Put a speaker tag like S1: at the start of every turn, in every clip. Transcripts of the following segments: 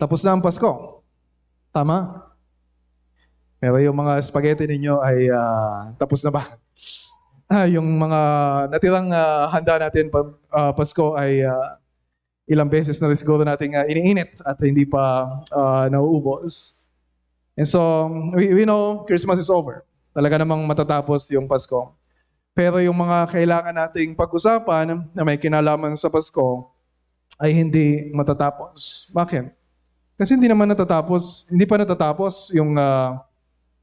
S1: Tapos na ang Pasko. Tama? Pero yung mga spaghetti ninyo ay ah, tapos na ba? Ah, yung mga natirang ah, handa natin pa ah, Pasko ay ah, ilang beses na siguro nating ah, iniinit at hindi pa ah, nauubos. And so, we, we know Christmas is over. Talaga namang matatapos yung Pasko. Pero yung mga kailangan nating pag-usapan na may kinalaman sa Pasko ay hindi matatapos. Bakit? Kasi hindi naman natatapos, hindi pa natatapos yung ah,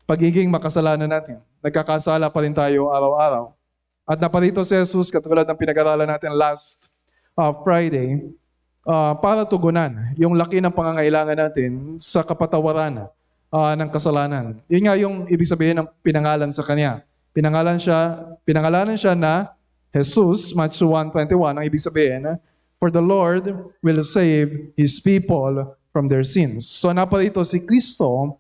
S1: pagiging makasalanan natin. Nagkakasala pa rin tayo araw-araw. At naparito si Jesus, katulad ng pinag-aralan natin last uh, Friday, uh, para tugunan yung laki ng pangangailangan natin sa kapatawaran uh, ng kasalanan. Yun nga yung ibig sabihin ng pinangalan sa Kanya. Pinangalan siya, pinangalanan siya na Jesus, Matthew 1.21, ang ibig sabihin, For the Lord will save His people from their sins. So naparito si Kristo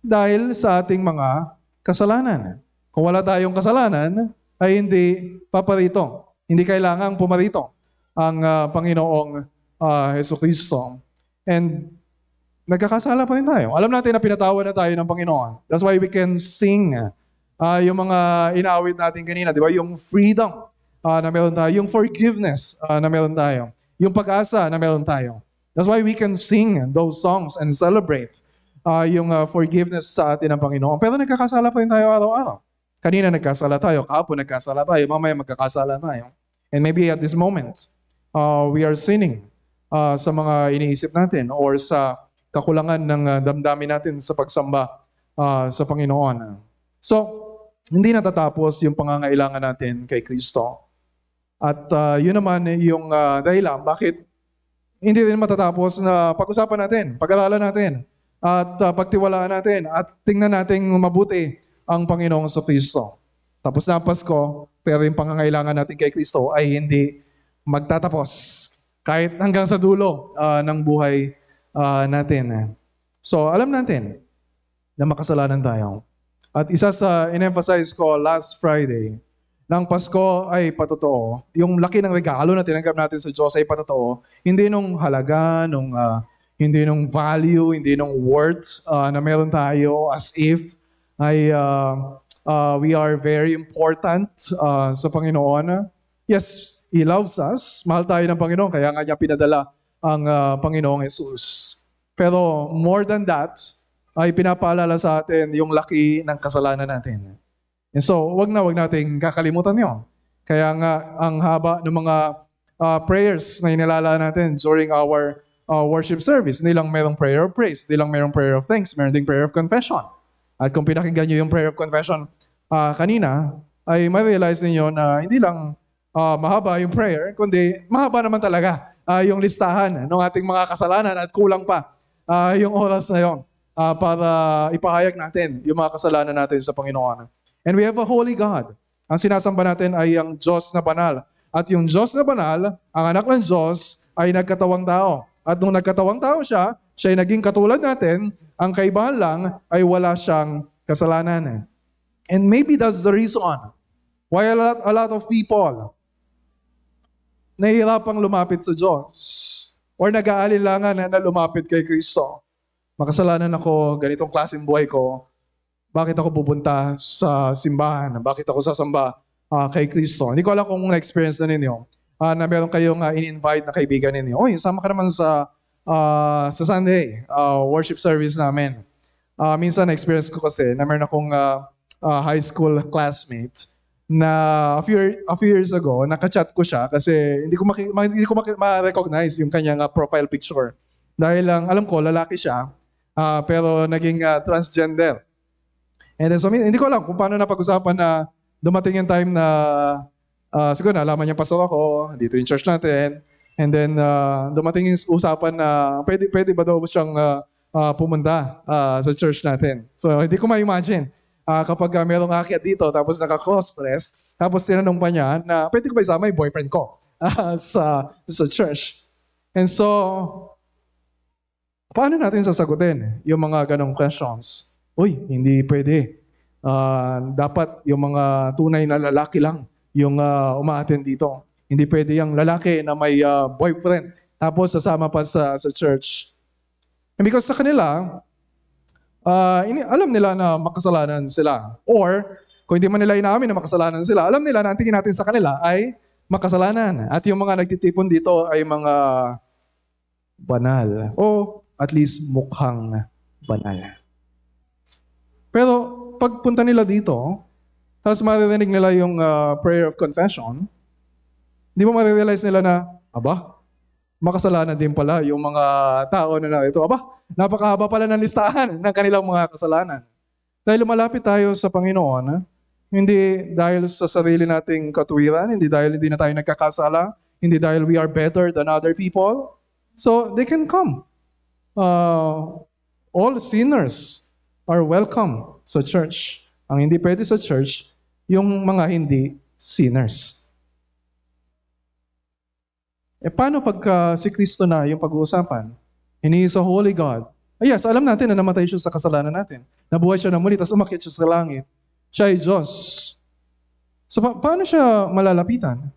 S1: dahil sa ating mga kasalanan. Kung wala tayong kasalanan, ay hindi paparito. Hindi kailangang pumarito ang ah, Panginoong uh, Heso Kristo. And nagkakasala pa rin tayo. Alam natin na pinatawad na tayo ng Panginoon. That's why we can sing ah, yung mga inaawit natin kanina, di ba? Yung freedom ah, na meron tayo, yung forgiveness ah, na meron tayo, yung pag-asa na meron tayo. That's why we can sing those songs and celebrate ah, yung ah, forgiveness sa atin ng Panginoon. Pero nagkakasala pa rin tayo araw-araw. Kanina nagkasala tayo, kahapon nagkasala tayo, mamaya magkakasala tayo. And maybe at this moment, uh, we are sinning uh, sa mga iniisip natin or sa kakulangan ng uh, damdamin natin sa pagsamba uh, sa Panginoon. So, hindi natatapos yung pangangailangan natin kay Kristo. At uh, yun naman yung uh, dahilan bakit hindi rin matatapos na pag-usapan natin, pag-aralan natin, at uh, pagtiwalaan natin, at tingnan natin mabuti ang Panginoong sa Kristo. Tapos na Pasko, pero yung pangangailangan natin kay Kristo ay hindi magtatapos kahit hanggang sa dulo ah, ng buhay ah, natin. So, alam natin na makasalanan tayo. At isa sa in-emphasize ko last Friday, ng Pasko ay patotoo. Yung laki ng regalo na tinanggap natin sa Diyos ay patotoo. Hindi nung halaga, nung, ah, hindi nung value, hindi nung worth ah, na meron tayo as if ay uh, uh, we are very important uh, sa Panginoon. Yes, He loves us. Mahal tayo ng Panginoon, kaya nga niya pinadala ang uh, Panginoong Jesus. Pero more than that, ay pinapaalala sa atin yung laki ng kasalanan natin. And so, wag na wag nating kakalimutan yon. Kaya nga, ang haba ng mga uh, prayers na inilala natin during our uh, worship service, hindi lang merong prayer of praise, hindi lang merong prayer of thanks, meron ding prayer of confession. At kung pinakinggan nyo yung prayer of confession uh, kanina, ay ma-realize ninyo na hindi lang uh, mahaba yung prayer, kundi mahaba naman talaga uh, yung listahan ng ating mga kasalanan at kulang pa uh, yung oras na yon uh, para ipahayag natin yung mga kasalanan natin sa Panginoon. And we have a holy God. Ang sinasamba natin ay ang Diyos na banal. At yung Diyos na banal, ang anak ng Diyos, ay nagkatawang tao. At nung nagkatawang tao siya, siya ay naging katulad natin, ang kaibahan lang ay wala siyang kasalanan. And maybe that's the reason why a lot, a lot of people nahihirapang lumapit sa Diyos or nag-aalinlangan na lumapit kay Kristo. Makasalanan ako, ganitong klaseng buhay ko, bakit ako pupunta sa simbahan? Bakit ako sasamba uh, kay Kristo? Hindi ko alam kung na-experience na ninyo uh, na meron kayong uh, in-invite na kaibigan ninyo. Oy, sama ka naman sa uh, sa Sunday uh, worship service namin. Uh, minsan na-experience ko kasi na meron akong uh, uh, high school classmate na a few, a few years ago, nakachat ko siya kasi hindi ko, maki, ma, hindi ko maki, ma-recognize yung kanyang uh, profile picture. Dahil lang, alam ko, lalaki siya, uh, pero naging uh, transgender. And then, so, hindi ko alam kung paano napag-usapan na dumating yung time na uh, siguro nalaman niya pastor ako, dito yung church natin. And then, uh, dumating yung usapan na pwede, pwede ba daw siyang uh, uh, pumunta uh, sa church natin. So, hindi ko ma-imagine uh, kapag uh, merong akyat dito tapos naka-cross-dress, tapos tinanong pa niya na pwede ko ba isama yung boyfriend ko uh, sa, sa church. And so, paano natin sasagutin yung mga ganong questions? Uy, hindi pwede. Uh, dapat yung mga tunay na lalaki lang yung uh, umaattend dito. Hindi pwede yung lalaki na may uh, boyfriend tapos sasama pa sa, sa church. And because sa kanila, ah, ini- alam nila na makasalanan sila. Or, kung hindi man nila inamin na makasalanan sila, alam nila na ang tingin natin sa kanila ay makasalanan. At yung mga nagtitipon dito ay mga banal. O at least mukhang banal. Pero pagpunta nila dito, tapos maririnig nila yung ah, prayer of confession, di ba marirealize nila na, aba, makasalanan din pala yung mga tao na narito. Aba, napakahaba pala ng listahan ng kanilang mga kasalanan. Dahil lumalapit tayo sa Panginoon, hindi dahil sa sarili nating katuwiran, hindi dahil hindi na tayo nagkakasala, hindi dahil we are better than other people. So, they can come. Uh, all sinners are welcome sa church. Ang hindi pwede sa church, yung mga hindi sinners. Eh paano pagka si Kristo na yung pag-uusapan? And He is a holy God. Ah, yes, alam natin na namatay siya sa kasalanan natin. Nabuhay siya na muli, tapos umakyat siya sa langit. Siya ay Diyos. So pa- paano siya malalapitan?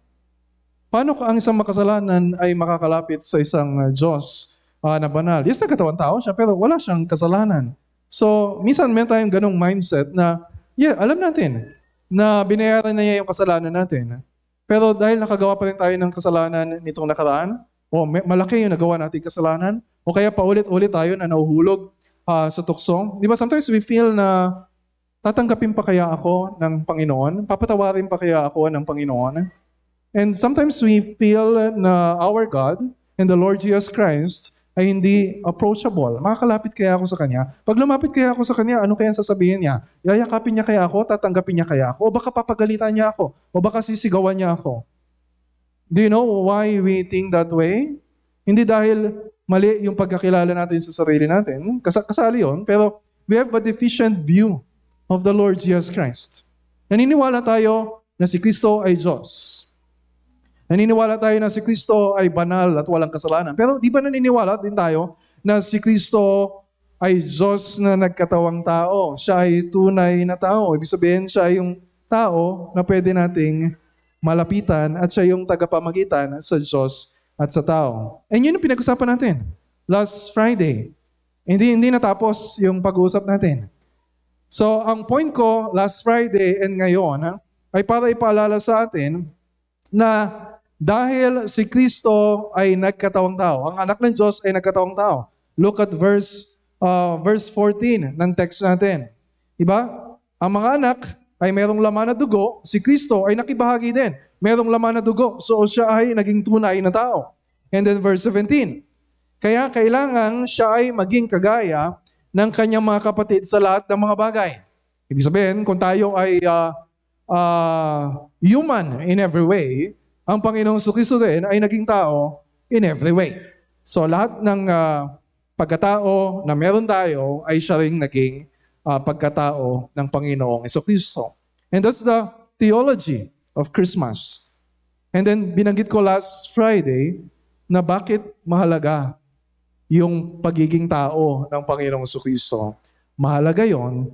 S1: Paano ang isang makasalanan ay makakalapit sa isang uh, Diyos ah, na banal? Yes, nagkatawang tao siya, pero wala siyang kasalanan. So, minsan may tayong ganong mindset na, yeah, alam natin na binayaran na niya yung kasalanan natin. Pero dahil nakagawa pa rin tayo ng kasalanan nitong nakaraan, o malaki yung nagawa nating kasalanan, o kaya paulit-ulit tayo na nahuhulog ah, sa tukso. Di ba sometimes we feel na tatanggapin pa kaya ako ng Panginoon? Papatawarin pa kaya ako ng Panginoon? And sometimes we feel na our God and the Lord Jesus Christ ay hindi approachable. Makakalapit kaya ako sa Kanya? Pag lumapit kaya ako sa Kanya, ano kaya sasabihin niya? Yayakapin niya kaya ako? Tatanggapin niya kaya ako? O baka papagalitan niya ako? O baka sisigawan niya ako? Do you know why we think that way? Hindi dahil mali yung pagkakilala natin sa sarili natin. Kas- kasali yun. Pero we have a deficient view of the Lord Jesus Christ. Naniniwala tayo na si Kristo ay Diyos. Naniniwala tayo na si Kristo ay banal at walang kasalanan. Pero di ba naniniwala din tayo na si Kristo ay Diyos na nagkatawang tao? Siya ay tunay na tao. Ibig sabihin, siya ay yung tao na pwede nating malapitan at siya yung tagapamagitan sa Diyos at sa tao. And yun yung pinag-usapan natin last Friday. Hindi, hindi natapos yung pag-uusap natin. So, ang point ko last Friday and ngayon ha, ay para ipaalala sa atin na dahil si Kristo ay nagkatawang tao, ang anak ng Diyos ay nagkatawang tao. Look at verse uh, verse 14 ng text natin. Diba? Ang mga anak ay merong laman na dugo, si Kristo ay nakibahagi din. Merong laman na dugo, so siya ay naging tunay na tao. And then verse 17. Kaya kailangan siya ay maging kagaya ng kanyang mga kapatid sa lahat ng mga bagay. Ibig sabihin, kung tayo ay ah, ah, human in every way, ang Panginoong Kristo din ay naging tao in every way. So lahat ng ah, pagkatao na meron tayo ay siya rin naging ah, pagkatao ng Panginoong Kristo. And that's the theology of Christmas. And then binanggit ko last Friday na bakit mahalaga yung pagiging tao ng Panginoong Kristo. Mahalaga yon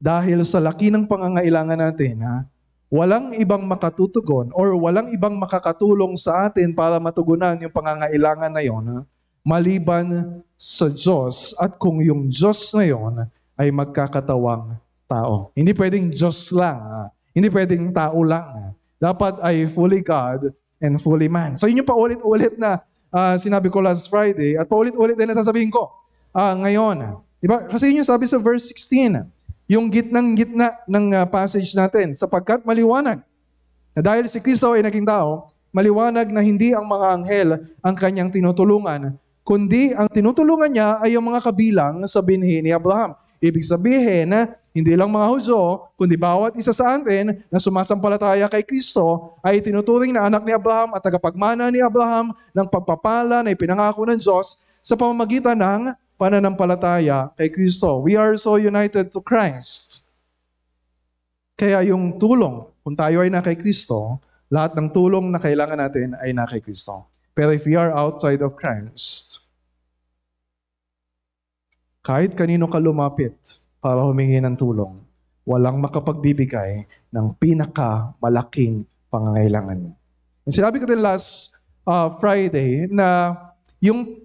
S1: dahil sa laki ng pangangailangan natin, ha, walang ibang makatutugon or walang ibang makakatulong sa atin para matugunan yung pangangailangan na yon maliban sa Diyos at kung yung Diyos na yon ay magkakatawang tao. Hindi pwedeng Diyos lang. ha. Hindi pwedeng tao lang. ha. Dapat ay fully God and fully man. So yun yung paulit-ulit na ah, sinabi ko last Friday at paulit-ulit din na sasabihin ko ah, ngayon. Di ba? Kasi yun yung sabi sa verse 16. Yung gitnang gitna ng ah, passage natin. Sapagkat maliwanag na dahil si Kristo ay naging tao, maliwanag na hindi ang mga anghel ang kanyang tinutulungan, kundi ang tinutulungan niya ay yung mga kabilang sa binhi ni Abraham. Ibig sabihin, hindi lang mga Hudyo, kundi bawat isa sa atin na sumasampalataya kay Kristo ay tinuturing na anak ni Abraham at tagapagmana ni Abraham ng pagpapala na ipinangako ng Diyos sa pamamagitan ng pananampalataya kay Kristo. We are so united to Christ. Kaya yung tulong, kung tayo ay na kay Kristo, lahat ng tulong na kailangan natin ay na kay Kristo. Pero if we are outside of Christ, kahit kanino ka lumapit para humingi ng tulong, walang makapagbibigay ng pinakamalaking pangangailangan mo. Sinabi ko din last uh, Friday na yung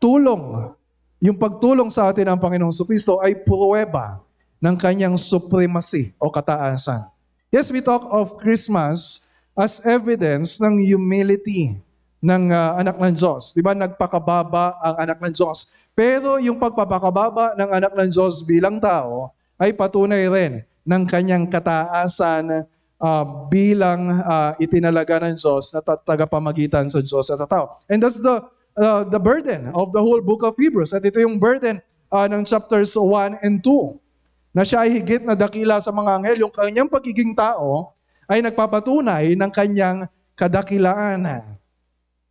S1: tulong yung pagtulong sa atin ng Panginoong Kristo ay pruweba ng kanyang supremacy o kataasan. Yes, we talk of Christmas as evidence ng humility ng ah, anak ng Diyos. Di ba, nagpakababa ang anak ng Diyos. Pero yung pagpapakababa ng anak ng Diyos bilang tao ay patunay rin ng kanyang kataasan ah, bilang ah, itinalaga ng Diyos na ta- tagapamagitan sa Diyos at sa tao. And that's the uh, the burden of the whole book of Hebrews. At ito yung burden uh, ng chapters 1 and 2 na siya ay higit na dakila sa mga anghel. Yung kanyang pagiging tao ay nagpapatunay ng kanyang kadakilaan.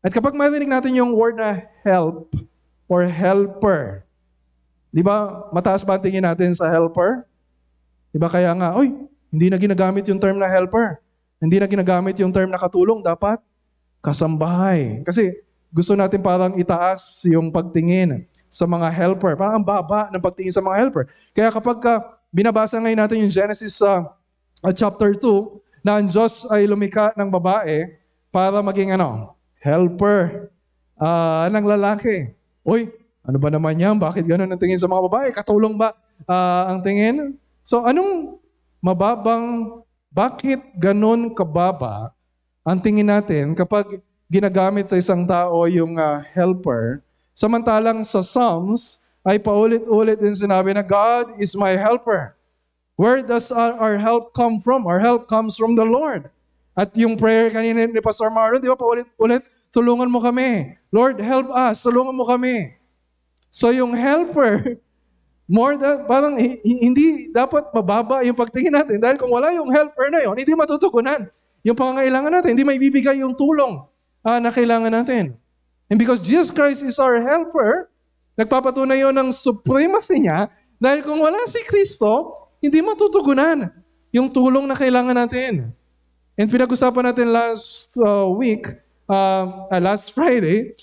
S1: At kapag marinig natin yung word na help or helper, di ba mataas ba ang tingin natin sa helper? Di ba kaya nga, oy, hindi na ginagamit yung term na helper. Hindi na ginagamit yung term na katulong. Dapat kasambahay. Kasi gusto natin parang itaas yung pagtingin sa mga helper. Parang ang baba ng pagtingin sa mga helper. Kaya kapag ka binabasa ngayon natin yung Genesis uh, chapter 2, na ang Diyos ay lumika ng babae para maging ano, helper ah, ng lalaki. Uy, ano ba naman yan? Bakit ganun ang tingin sa mga babae? Katulong ba ah, ang tingin? So anong mababang, bakit ganun kababa ang tingin natin kapag ginagamit sa isang tao yung ah, helper, samantalang sa Psalms ay paulit-ulit din sinabi na God is my helper. Where does our, our help come from? Our help comes from the Lord. At yung prayer kanina ni Pastor Marlon, di ba paulit-ulit, tulungan mo kami. Lord, help us, tulungan mo kami. So yung helper, more than, parang hi- hi- hindi dapat mababa yung pagtingin natin dahil kung wala yung helper na yon, hindi matutugunan yung pangangailangan natin, hindi maibibigay yung tulong ah, na kailangan natin. And because Jesus Christ is our helper, nagpapatunay yun ng supremacy niya dahil kung wala si Kristo, hindi matutugunan yung tulong na kailangan natin. And pinag-usapan natin last uh, week, uh, uh, last Friday,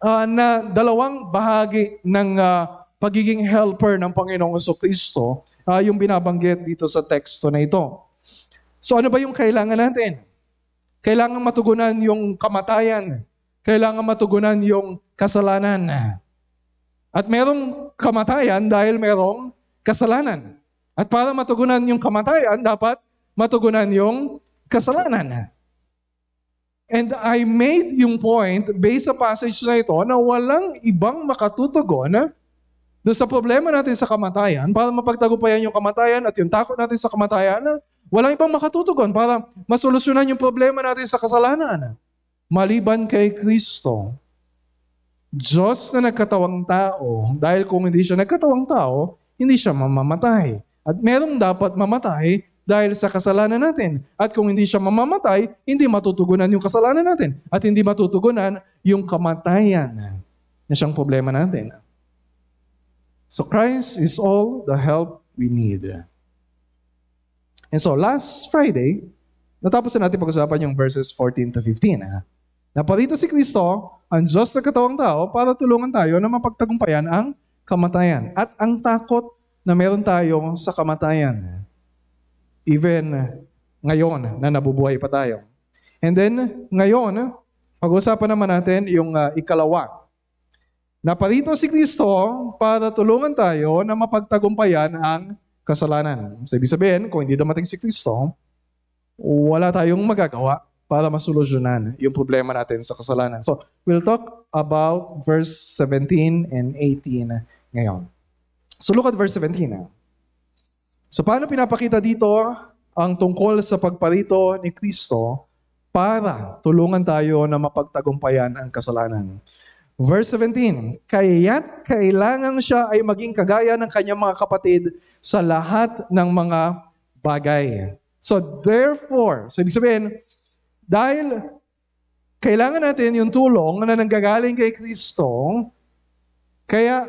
S1: uh, na dalawang bahagi ng uh, pagiging helper ng Panginoong Kristo uh, yung binabanggit dito sa teksto na ito. So ano ba yung kailangan natin? Kailangan matugunan yung kamatayan. Kailangan matugunan yung kasalanan. At merong kamatayan dahil merong kasalanan. At para matugunan yung kamatayan, dapat matugunan yung kasalanan. And I made yung point based sa passage na ito na walang ibang makatutugon doon sa problema natin sa kamatayan para mapagtagumpayan yung kamatayan at yung takot natin sa kamatayan walang ibang makatutugon para masolusyonan yung problema natin sa kasalanan. Maliban kay Kristo, Diyos na nagkatawang tao, dahil kung hindi siya nagkatawang tao, hindi siya mamamatay. At merong dapat mamatay dahil sa kasalanan natin. At kung hindi siya mamamatay, hindi matutugunan yung kasalanan natin. At hindi matutugunan yung kamatayan na siyang problema natin. So Christ is all the help we need. And so last Friday, natapos na natin pag-usapan yung verses 14 to 15. Ha? Naparito si Kristo, ang Diyos na katawang tao, para tulungan tayo na mapagtagumpayan ang kamatayan. At ang takot na meron tayo sa kamatayan. Even ngayon na nabubuhay pa tayo. And then, ngayon, pag-usapan naman natin yung uh, ikalawa. Naparito si Kristo para tulungan tayo na mapagtagumpayan ang kasalanan. So, ibig sabihin, kung hindi dumating si Kristo, wala tayong magagawa para masolusyonan yung problema natin sa kasalanan. So, we'll talk about verse 17 and 18 ngayon. So, look at verse 17. ah. So, paano pinapakita dito ang tungkol sa pagparito ni Kristo para tulungan tayo na mapagtagumpayan ang kasalanan? Verse 17, Kaya't kailangan siya ay maging kagaya ng kanyang mga kapatid sa lahat ng mga bagay. So therefore, so ibig sabihin, dahil kailangan natin yung tulong na nanggagaling kay Kristo, kaya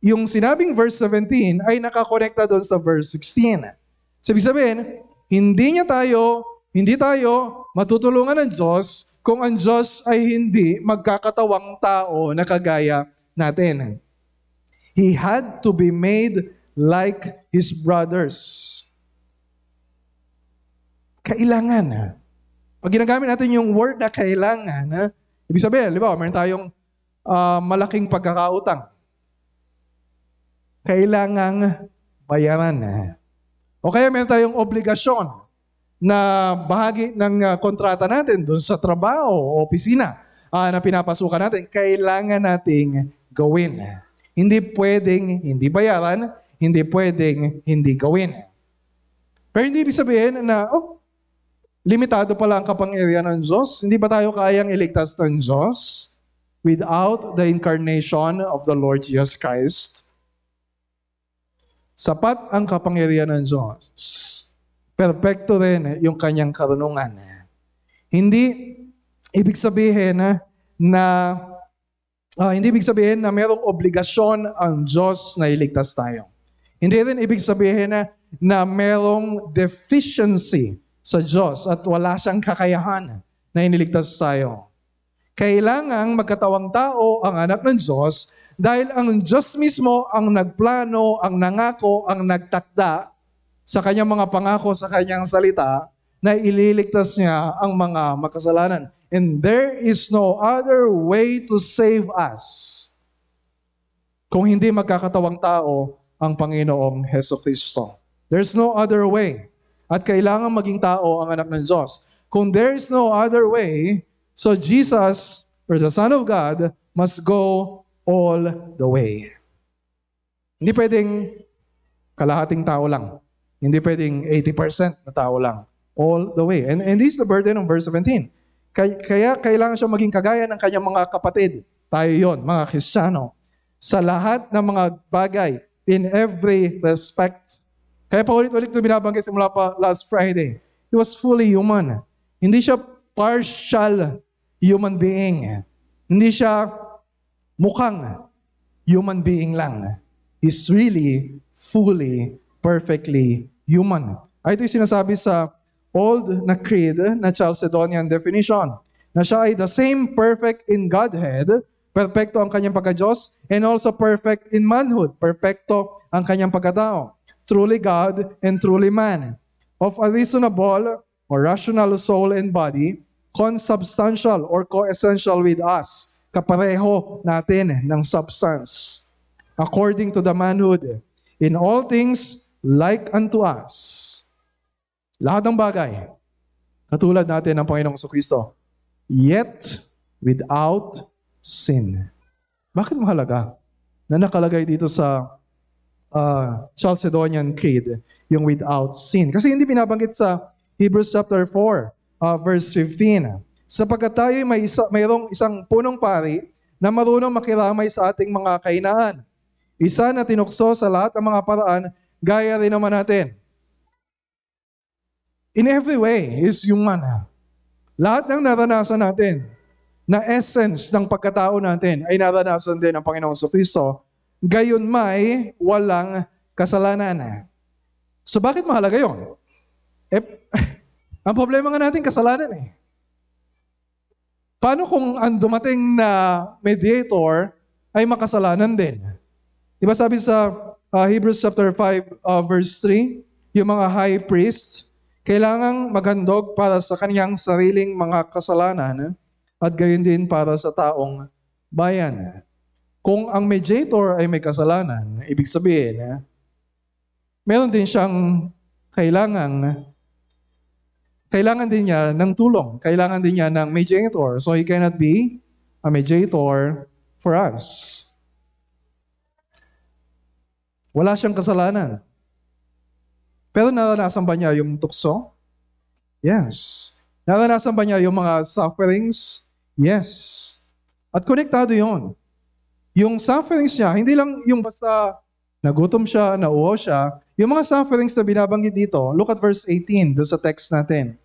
S1: yung sinabing verse 17 ay nakakonekta doon sa verse 16. So ibig sabihin, hindi niya tayo, hindi tayo matutulungan ng Diyos kung ang Diyos ay hindi magkakatawang tao na kagaya natin. He had to be made like his brothers. Kailangan. ha? Pag ginagamit natin yung word na kailangan, ha? ibig sabihin, di ba, meron tayong ah, malaking pagkakautang. kailangang bayaran. O kaya meron tayong obligasyon na bahagi ng ah, kontrata natin doon sa trabaho o opisina ah, na pinapasukan natin, kailangan nating gawin. Hindi pwedeng hindi bayaran, hindi pwedeng hindi gawin. Pero hindi ibig sabihin na, oh, limitado pala ang kapangyarihan ng Diyos. Hindi ba tayo kayang iligtas ng Diyos without the incarnation of the Lord Jesus Christ? Sapat ang kapangyarihan ng Diyos. Perpekto rin yung kanyang karunungan. Hindi ibig sabihin na, na ah, hindi ibig sabihin na mayroong obligasyon ang Diyos na iligtas tayo. Hindi rin ibig sabihin na, na merong deficiency sa Diyos at wala siyang kakayahan na iniligtas tayo. Kailangang magkatawang tao ang anak ng Diyos dahil ang Diyos mismo ang nagplano, ang nangako, ang nagtakda sa kanyang mga pangako sa kanyang salita na ililigtas niya ang mga makasalanan. And there is no other way to save us kung hindi magkakatawang tao ang Panginoong Heso Kristo. There's no other way. At kailangan maging tao ang anak ng Diyos. Kung there is no other way, so Jesus, or the Son of God, must go all the way. Hindi pwedeng kalahating tao lang. Hindi pwedeng 80% na tao lang. All the way. And, and this is the burden of verse 17. Kaya, kaya kailangan siya maging kagaya ng kanyang mga kapatid. Tayo yon, mga Kristiyano. Sa lahat ng mga bagay, in every respect. Kaya paulit-ulit ito binabanggit simula pa last Friday. He was fully human. Hindi siya partial human being. Hindi siya mukhang human being lang. He's really, fully, perfectly human. Ay ito yung sinasabi sa old na creed na Chalcedonian definition na siya ay the same perfect in Godhead, perfecto ang kanyang pagka-Diyos, and also perfect in manhood, perfecto ang kanyang pagkatao. Truly God and truly man. Of a reasonable or rational soul and body, consubstantial or coessential with us, kapareho natin ng substance. According to the manhood, in all things like unto us. Lahat ng bagay, katulad natin ng Panginoong Kristo, yet without sin. Bakit mahalaga na nakalagay dito sa uh, Chalcedonian Creed yung without sin? Kasi hindi binabanggit sa Hebrews chapter 4, uh, verse 15. Sapagkat tayo may isa, mayroong isang punong pari na marunong makiramay sa ating mga kainaan. Isa na tinukso sa lahat ng mga paraan, gaya rin naman natin. In every way is human. Lahat ng naranasan natin, na essence ng pagkatao natin ay naranasan din ng Panginoong Kristo, gayon may walang kasalanan. So bakit mahalaga yon? Eh, ang problema nga natin, kasalanan eh. Paano kung ang dumating na mediator ay makasalanan din? Di ba sabi sa uh, Hebrews chapter 5 uh, verse 3, yung mga high priests, kailangang maghandog para sa kanyang sariling mga kasalanan at gayon din para sa taong bayan. Kung ang mediator ay may kasalanan, ibig sabihin, meron din siyang kailangan kailangan din niya ng tulong. Kailangan din niya ng mediator. So he cannot be a mediator for us. Wala siyang kasalanan. Pero naranasan ba niya yung tukso? Yes. Naranasan ba niya yung mga sufferings? Yes. At konektado yon. Yung sufferings niya, hindi lang yung basta nagutom siya, nauwo siya. Yung mga sufferings na binabanggit dito, look at verse 18 doon sa text natin.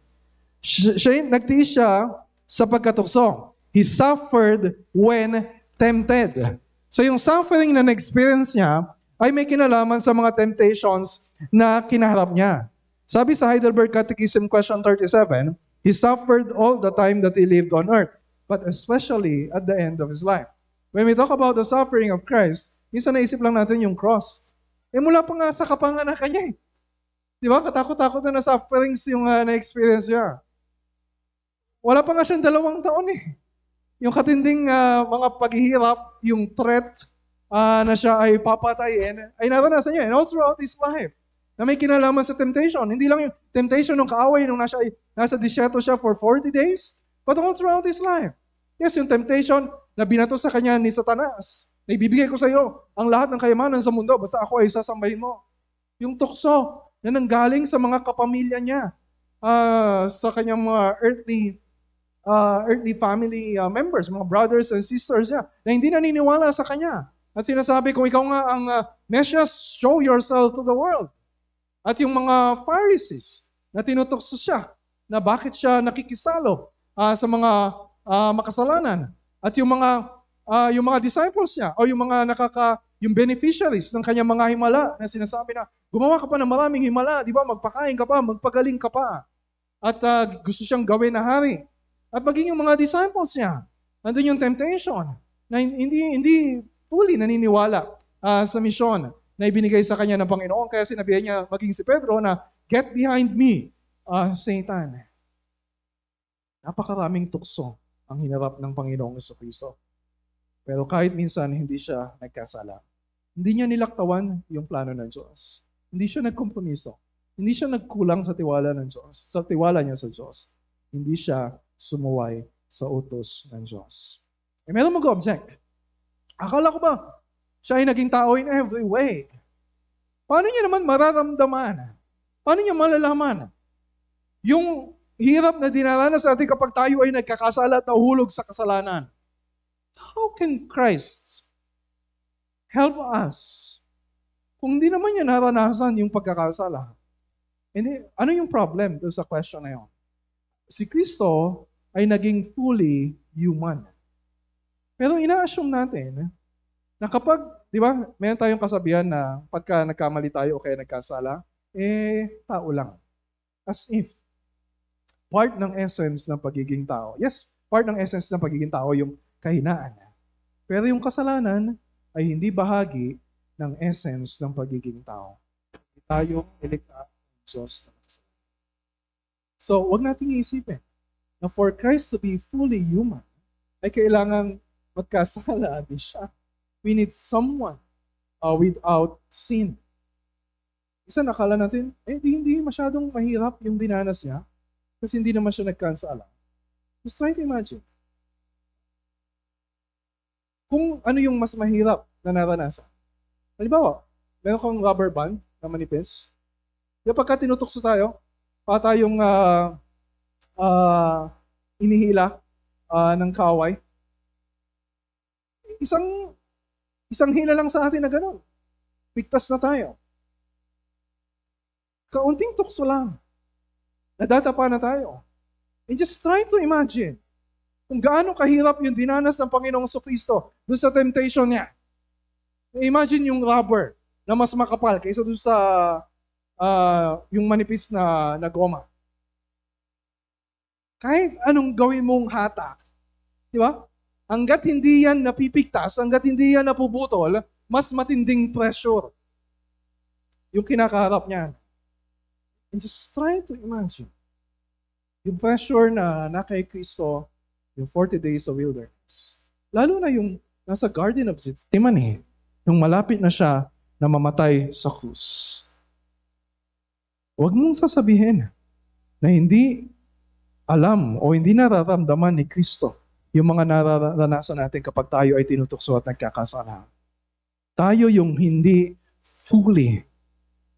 S1: Siya nagtiis siya sa pagkatukso. He suffered when tempted. So yung suffering na na-experience niya ay may kinalaman sa mga temptations na kinaharap niya. Sabi sa Heidelberg Catechism question 37, He suffered all the time that he lived on earth, but especially at the end of his life. When we talk about the suffering of Christ, minsan naisip lang natin yung cross. Eh mula pa nga sa kapanganakan niya eh. Di ba? Katakot-takot na na sufferings yung uh, na-experience niya. Wala pa nga siyang dalawang taon eh. Yung katinding uh, mga paghihirap, yung threat, ah, na siya ay papatayin, ay naranasan niya and all throughout his life na may kinalaman sa temptation. Hindi lang yung temptation ng kaaway nung nasa, nasa disyerto siya for 40 days, but all throughout his life. Yes, yung temptation na binato sa kanya ni Satanas, na ibibigay ko sa iyo ang lahat ng kayamanan sa mundo, basta ako ay sasambahin mo. Yung tukso na nanggaling sa mga kapamilya niya, ah, sa kanyang mga earthly uh, earthly family uh, members, mga brothers and sisters niya, na hindi naniniwala sa kanya. At sinasabi, kung ikaw nga ang uh, show yourself to the world. At yung mga Pharisees na tinutokso siya, na bakit siya nakikisalo uh, sa mga uh, makasalanan. At yung mga uh, yung mga disciples niya o yung mga nakaka yung beneficiaries ng kanyang mga himala na sinasabi na gumawa ka pa ng maraming himala, di ba? Magpakain ka pa, magpagaling ka pa. At uh, gusto siyang gawin na hari. At maging yung mga disciples niya, nandun yung temptation na hindi hindi fully naniniwala uh, sa misyon na ibinigay sa kanya ng Panginoon. Kaya sinabihan niya maging si Pedro na, Get behind me, uh, Satan. Napakaraming tukso ang hinarap ng Panginoong Kristo. Pero kahit minsan hindi siya nagkasala, hindi niya nilaktawan yung plano ng Diyos. Hindi siya nagkompromiso. Hindi siya nagkulang sa tiwala ng Diyos, sa tiwala niya sa Diyos. Hindi siya sumuway sa utos ng Diyos. Eh, meron mag-object. Akala ko ba, siya ay naging tao in every way. Paano niya naman mararamdaman? Paano niya malalaman? Yung hirap na dinaranas natin kapag tayo ay nagkakasala at nahuhulog sa kasalanan. How can Christ help us kung hindi naman niya naranasan yung pagkakasala? Hindi, ano yung problem doon sa question na yun? Si Kristo ay naging fully human. Pero ina-assume natin na kapag, di ba, mayroon tayong kasabihan na pagka nagkamali tayo o kaya nagkasala, eh, tao lang. As if, part ng essence ng pagiging tao. Yes, part ng essence ng pagiging tao yung kahinaan. Pero yung kasalanan ay hindi bahagi ng essence ng pagiging tao. Tayo ilikta ng Diyos. So, wag nating iisipin na for Christ to be fully human, ay kailangan magkasala din siya. We need someone uh, without sin. Isa nakala natin, eh di, hindi masyadong mahirap yung dinanas niya kasi hindi naman siya nagkansala. Just try to imagine. Kung ano yung mas mahirap na naranasan. Halimbawa, meron kang rubber band na manipis. Yung pagka tinutokso tayo, pa tayong uh, uh, inihila uh, ng kaway. Isang isang hila lang sa atin na gano'n. Pigtas na tayo. Kaunting tukso lang. Nadatapa na tayo. And just try to imagine kung gaano kahirap yung dinanas ng Panginoong Kristo doon sa temptation niya. Imagine yung rubber na mas makapal kaysa doon sa uh, yung manipis na, na goma kahit anong gawin mong hatak, di ba? Hanggat hindi yan napipigtas, hanggat hindi yan napuputol, mas matinding pressure yung kinakaharap niyan. And just try to imagine yung pressure na na kay Kristo yung 40 days of wilderness. Lalo na yung nasa Garden of Gethsemane, yung malapit na siya na mamatay sa krus. Huwag mong sasabihin na hindi alam o hindi nararamdaman ni Kristo yung mga nararanasan natin kapag tayo ay tinutukso at nagkakasala. Tayo yung hindi fully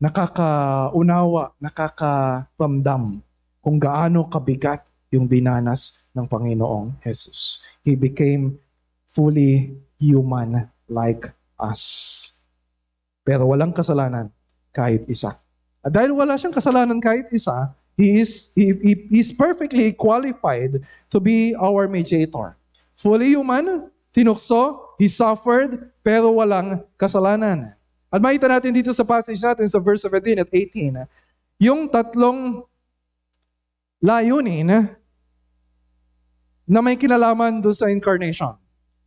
S1: nakakaunawa, nakakaramdam kung gaano kabigat yung dinanas ng Panginoong Jesus. He became fully human like us. Pero walang kasalanan kahit isa. At dahil wala siyang kasalanan kahit isa, He is, he, he, is perfectly qualified to be our mediator. Fully human, tinukso, he suffered, pero walang kasalanan. At makita natin dito sa passage natin sa verse 17 at 18, yung tatlong layunin na may kinalaman doon sa incarnation.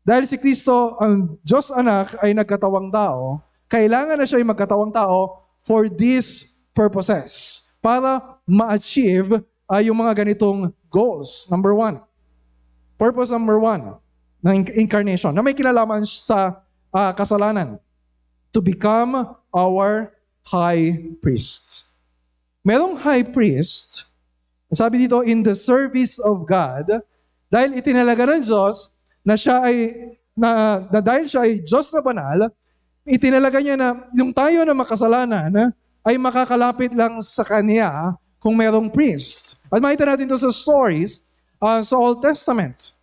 S1: Dahil si Kristo, ang Diyos anak, ay nagkatawang tao, kailangan na siya ay magkatawang tao for these purposes para ma-achieve uh, yung mga ganitong goals. Number one. Purpose number one ng incarnation na may kinalaman sa ah, kasalanan to become our high priest. Merong high priest, sabi dito, in the service of God, dahil itinalaga ng Diyos na siya ay, na, na dahil siya ay Diyos na banal, itinalaga niya na yung tayo na makasalanan ay makakalapit lang sa Kanya kung merong priest. At makita natin to sa stories uh, sa Old Testament.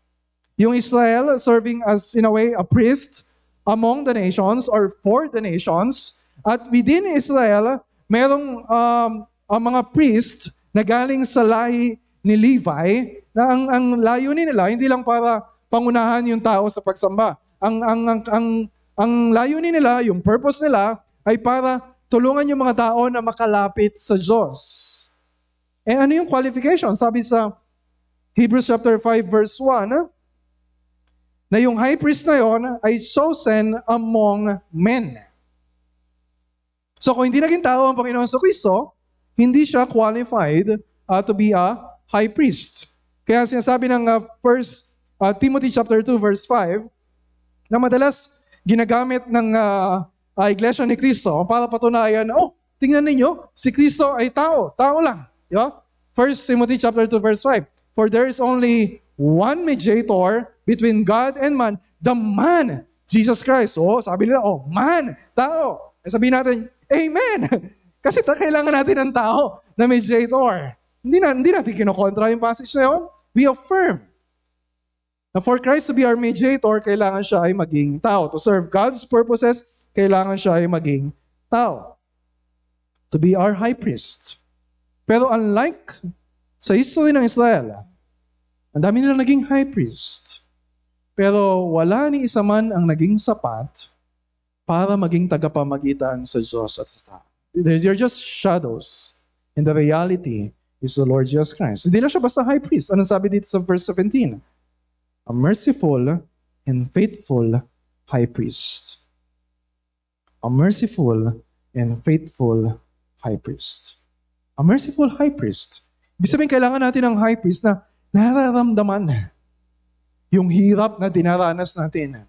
S1: Yung Israel serving as, in a way, a priest among the nations or for the nations. At within Israel, merong um, ang mga priest na galing sa lahi ni Levi na ang, ang layunin nila hindi lang para pangunahan yung tao sa pagsamba. Ang, ang, ang, ang, ang layunin nila, yung purpose nila, ay para tulungan yung mga tao na makalapit sa Diyos. Eh ano yung qualification? Sabi sa Hebrews chapter 5 verse 1, na yung high priest na yon ay chosen among men. So kung hindi naging tao ang Panginoon sa Kristo, hindi siya qualified uh, to be a high priest. Kaya sinasabi ng uh, first uh, Timothy chapter 2 verse 5 na madalas ginagamit ng uh, uh, Iglesia ni Kristo para patunayan, oh, tingnan ninyo, si Kristo ay tao, tao lang. Ba? First Timothy chapter 2 verse 5. For there is only one mediator between God and man, the man, Jesus Christ. Oh, sabi nila, oh, man, tao. Eh, sabihin natin, Amen! Kasi ta, kailangan natin ng tao na mediator. Hindi, na, hindi natin kinokontra yung passage na yun. We affirm. Na for Christ to be our mediator, kailangan siya ay maging tao. To serve God's purposes, kailangan siya ay maging tao. To be our high priest. Pero unlike sa history ng Israel, ang dami nila naging high priest. Pero wala ni isa man ang naging sapat para maging tagapamagitan sa Diyos at sa tao. They're just shadows. And the reality is the Lord Jesus Christ. Hindi lang siya basta high priest. Anong sabi dito sa verse 17? A merciful and faithful high priest. A merciful and faithful high priest. A merciful high priest. Ibig sabihin, kailangan natin ng high priest na nararamdaman yung hirap na dinaranas natin.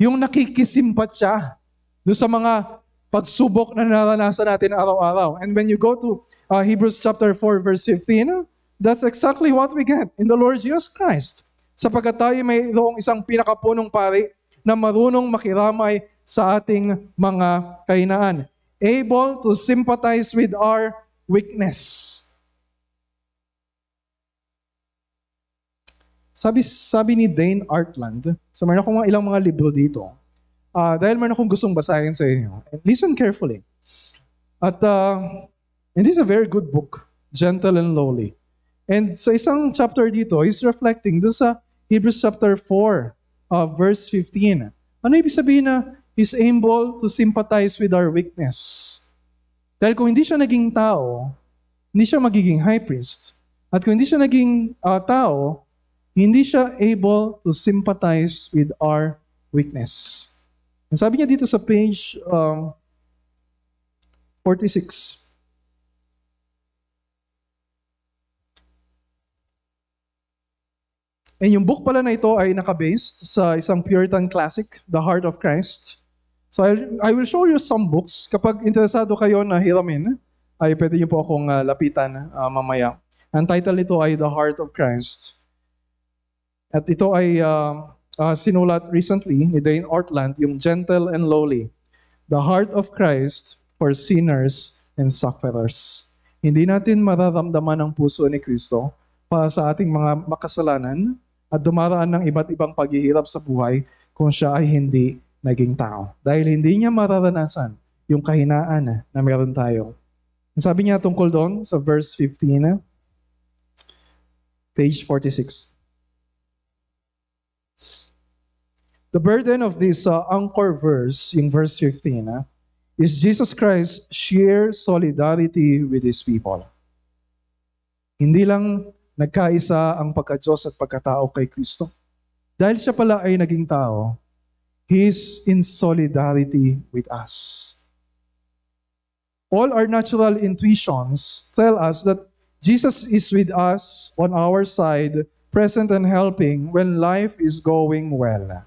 S1: Yung nakikisimpat siya doon sa mga pagsubok na naranasan natin araw-araw. And when you go to uh, Hebrews chapter 4 verse 15, that's exactly what we get in the Lord Jesus Christ. Sapagkat tayo mayroong isang pinakapunong pari na marunong makiramay sa ating mga kainaan. Able to sympathize with our weakness. Sabi, sabi ni Dane Artland, so meron akong ilang mga libro dito, Uh, dahil meron akong gustong basahin sa inyo. Listen carefully. At, uh, and this is a very good book, Gentle and Lowly. And sa isang chapter dito, he's reflecting doon sa Hebrews chapter 4, uh, verse 15. Ano ibig sabihin na he's able to sympathize with our weakness? Dahil kung hindi siya naging tao, hindi siya magiging high priest. At kung hindi siya naging uh, tao, hindi siya able to sympathize with our weakness. And sabi niya dito sa page um, 46. And yung book pala na ito ay nakabased sa isang Puritan classic, The Heart of Christ. So I, I will show you some books. Kapag interesado kayo na hiramin, ay pwede niyo po akong uh, lapitan uh, mamaya. Ang title nito ay The Heart of Christ. At ito ay uh, uh, sinulat recently ni Dane Ortland, yung Gentle and Lowly, The Heart of Christ for Sinners and Sufferers. Hindi natin mararamdaman ang puso ni Kristo para sa ating mga makasalanan at dumaraan ng iba't ibang paghihirap sa buhay kung siya ay hindi naging tao. Dahil hindi niya mararanasan yung kahinaan na meron tayo. Sabi niya tungkol doon sa verse 15, page 46. The burden of this uh, anchor verse, in verse 15, uh, is Jesus Christ's sheer solidarity with His people. Hindi lang nagkaisa ang pagka-Diyos at pagkatao kay Kristo. Dahil siya pala ay naging tao, He is in solidarity with us. All our natural intuitions tell us that Jesus is with us on our side, present and helping when life is going well.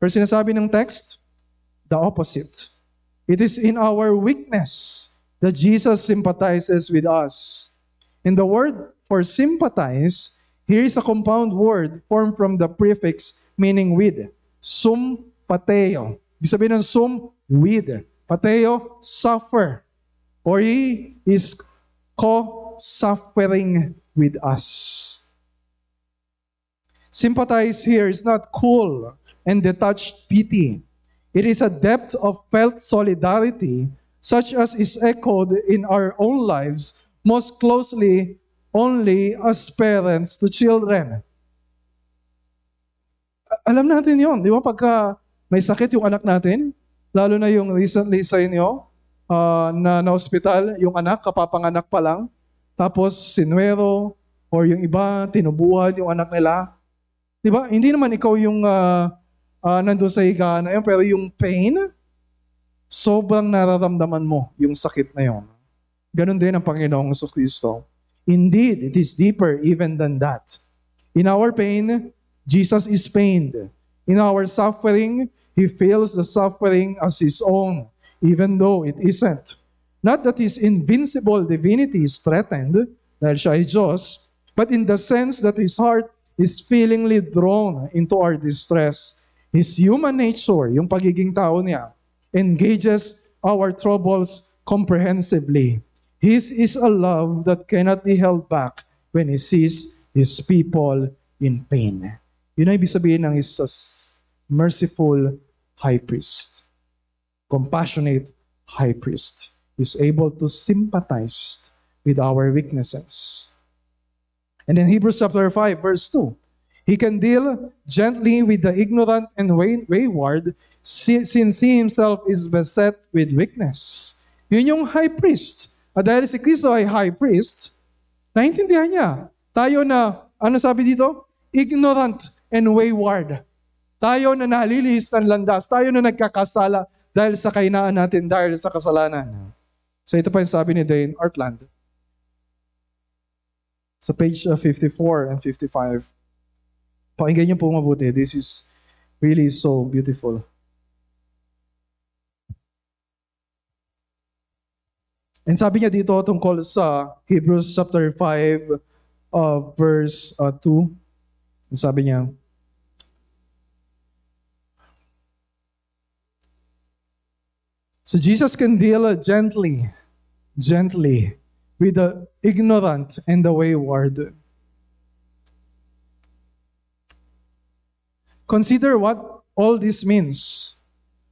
S1: Pero sinasabi ng text, the opposite. It is in our weakness that Jesus sympathizes with us. In the word for sympathize, here is a compound word formed from the prefix meaning with. Sum pateo. Ibig sabihin ng sum, with. Pateo, suffer. Or he is co-suffering with us. Sympathize here is not cool and detached pity. It is a depth of felt solidarity such as is echoed in our own lives most closely only as parents to children. Alam natin yon, di ba? Pagka may sakit yung anak natin, lalo na yung recently sa inyo, uh, na na-hospital, yung anak, kapapanganak pa lang, tapos sinwero, or yung iba, tinubuhan yung anak nila. Di ba? Hindi naman ikaw yung uh, uh, nandun sa higa na pero yung pain, sobrang nararamdaman mo yung sakit na yun. Ganon din ang Panginoong Kristo. Indeed, it is deeper even than that. In our pain, Jesus is pained. In our suffering, He feels the suffering as His own, even though it isn't. Not that His invincible divinity is threatened, dahil siya ay Diyos, but in the sense that His heart is feelingly drawn into our distress. His human nature, yung pagiging tao niya, engages our troubles comprehensively. His is a love that cannot be held back when He sees His people in pain. Yun ang ibig sabihin ng isa merciful high priest. Compassionate high priest is able to sympathize with our weaknesses. And in Hebrews chapter 5, verse 2, he can deal gently with the ignorant and wayward since he himself is beset with weakness. Yun yung high priest. At dahil si Kristo ay high priest, naintindihan niya. Tayo na, ano sabi dito? Ignorant and wayward. Tayo na nalilihis ng landas, tayo na nagkakasala dahil sa kainaan natin, dahil sa kasalanan. So ito pa yung sabi ni Dane Artland. Sa page 54 uh, and 55. Pakinggan niyo po mabuti. This is really so beautiful. And sabi niya dito tungkol sa Hebrews chapter 5 uh, verse uh, 2. Sabi niya, So Jesus can deal gently, gently with the ignorant and the wayward. Consider what all this means.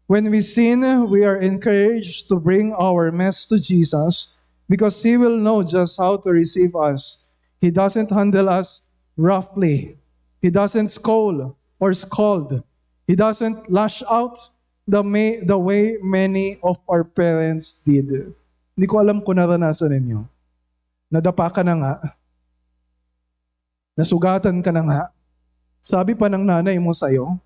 S1: When we sin, we are encouraged to bring our mess to Jesus because He will know just how to receive us. He doesn't handle us roughly, He doesn't scold or scold, He doesn't lash out the, may, the way many of our parents did. Hindi ko alam kung naranasan ninyo. Nadapa ka na nga. Nasugatan ka na nga. Sabi pa ng nanay mo sa'yo,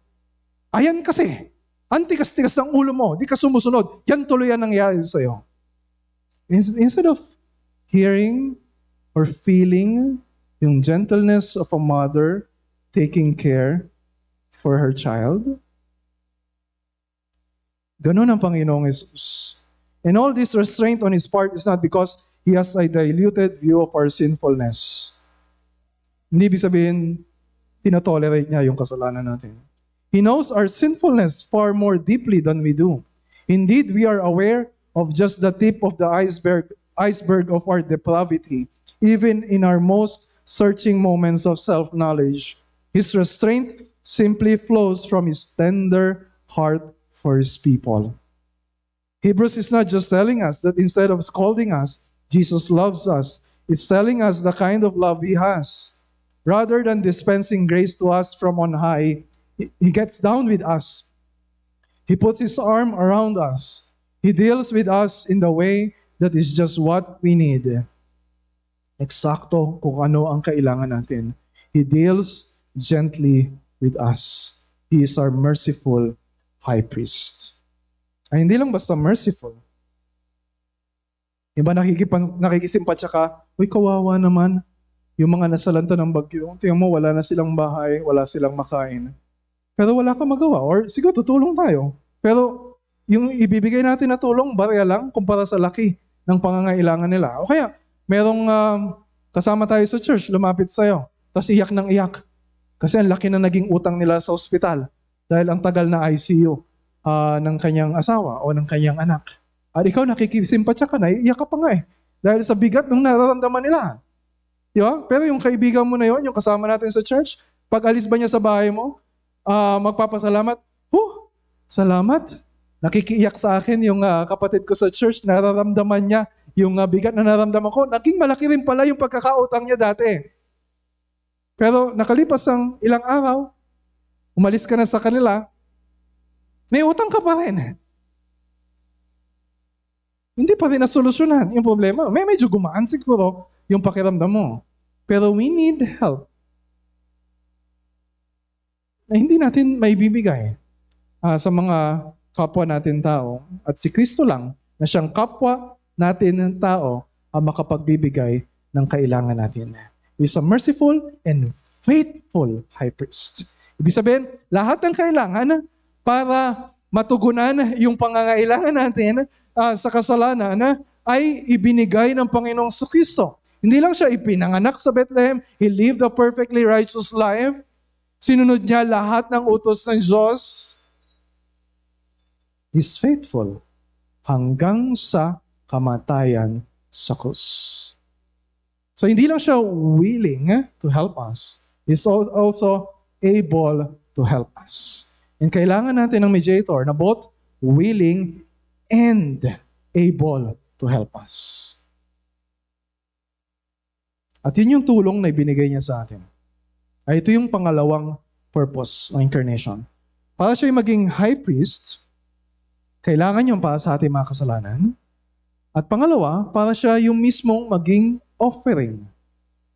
S1: ayan kasi, antikas-tikas ng ulo mo, di ka sumusunod, yan tuloy ang nangyari sa'yo. Instead of hearing or feeling yung gentleness of a mother taking care for her child, Ganun ang Panginoong Jesus. And all this restraint on His part is not because He has a diluted view of our sinfulness. Hindi ibig sabihin, tinotolerate niya yung kasalanan natin. He knows our sinfulness far more deeply than we do. Indeed, we are aware of just the tip of the iceberg, iceberg of our depravity, even in our most searching moments of self-knowledge. His restraint simply flows from His tender heart for his people. Hebrews is not just telling us that instead of scolding us, Jesus loves us. It's telling us the kind of love he has. Rather than dispensing grace to us from on high, he gets down with us. He puts his arm around us. He deals with us in the way that is just what we need. Eksakto kung ano ang kailangan natin. He deals gently with us. He is our merciful high priest. Ay hindi lang basta merciful. Iba nakikipan, nakikisimpat ka, uy kawawa naman. Yung mga nasalanta ng bagyo, tingnan mo wala na silang bahay, wala silang makain. pero wala kang magawa. Or siguro tutulong tayo. Pero yung ibibigay natin na tulong, barya lang kumpara sa laki ng pangangailangan nila. O kaya, merong um, kasama tayo sa church, lumapit sa'yo, tapos iyak ng iyak. Kasi ang laki na naging utang nila sa ospital dahil ang tagal na ICU ah, ng kanyang asawa o ng kanyang anak. At ikaw nakikisimpatya ka na, iyak ka pa nga eh. Dahil sa bigat ng nararamdaman nila. Di ba? Pero yung kaibigan mo na yon, yung kasama natin sa church, pag alis ba niya sa bahay mo, ah, magpapasalamat, Huh, salamat. Nakikiiyak sa akin yung ah, kapatid ko sa church, nararamdaman niya yung ah, bigat na nararamdaman ko. Naging malaki rin pala yung pagkakautang niya dati. Pero nakalipas ang ilang araw, umalis ka na sa kanila, may utang ka pa rin. Hindi pa rin nasolusyonan yung problema. May medyo gumaan siguro yung pakiramdam mo. Pero we need help na hindi natin may bibigay ah, sa mga kapwa natin tao. At si Kristo lang na siyang kapwa natin ng tao ang makapagbibigay ng kailangan natin. Is a merciful and faithful high priest. Ibig sabihin, lahat ng kailangan para matugunan yung pangangailangan natin ah, sa kasalanan ay ibinigay ng Panginoong Kristo. Hindi lang siya ipinanganak sa Bethlehem, He lived a perfectly righteous life, Sinunod niya lahat ng utos ng Diyos. He's faithful hanggang sa kamatayan sa krus. So hindi lang siya willing to help us. He's al- also able to help us. And kailangan natin ng mediator na both willing and able to help us. At yun yung tulong na ibinigay niya sa atin ay ito yung pangalawang purpose ng incarnation. Para siya maging high priest, kailangan yung para sa ating mga kasalanan. At pangalawa, para siya yung mismong maging offering.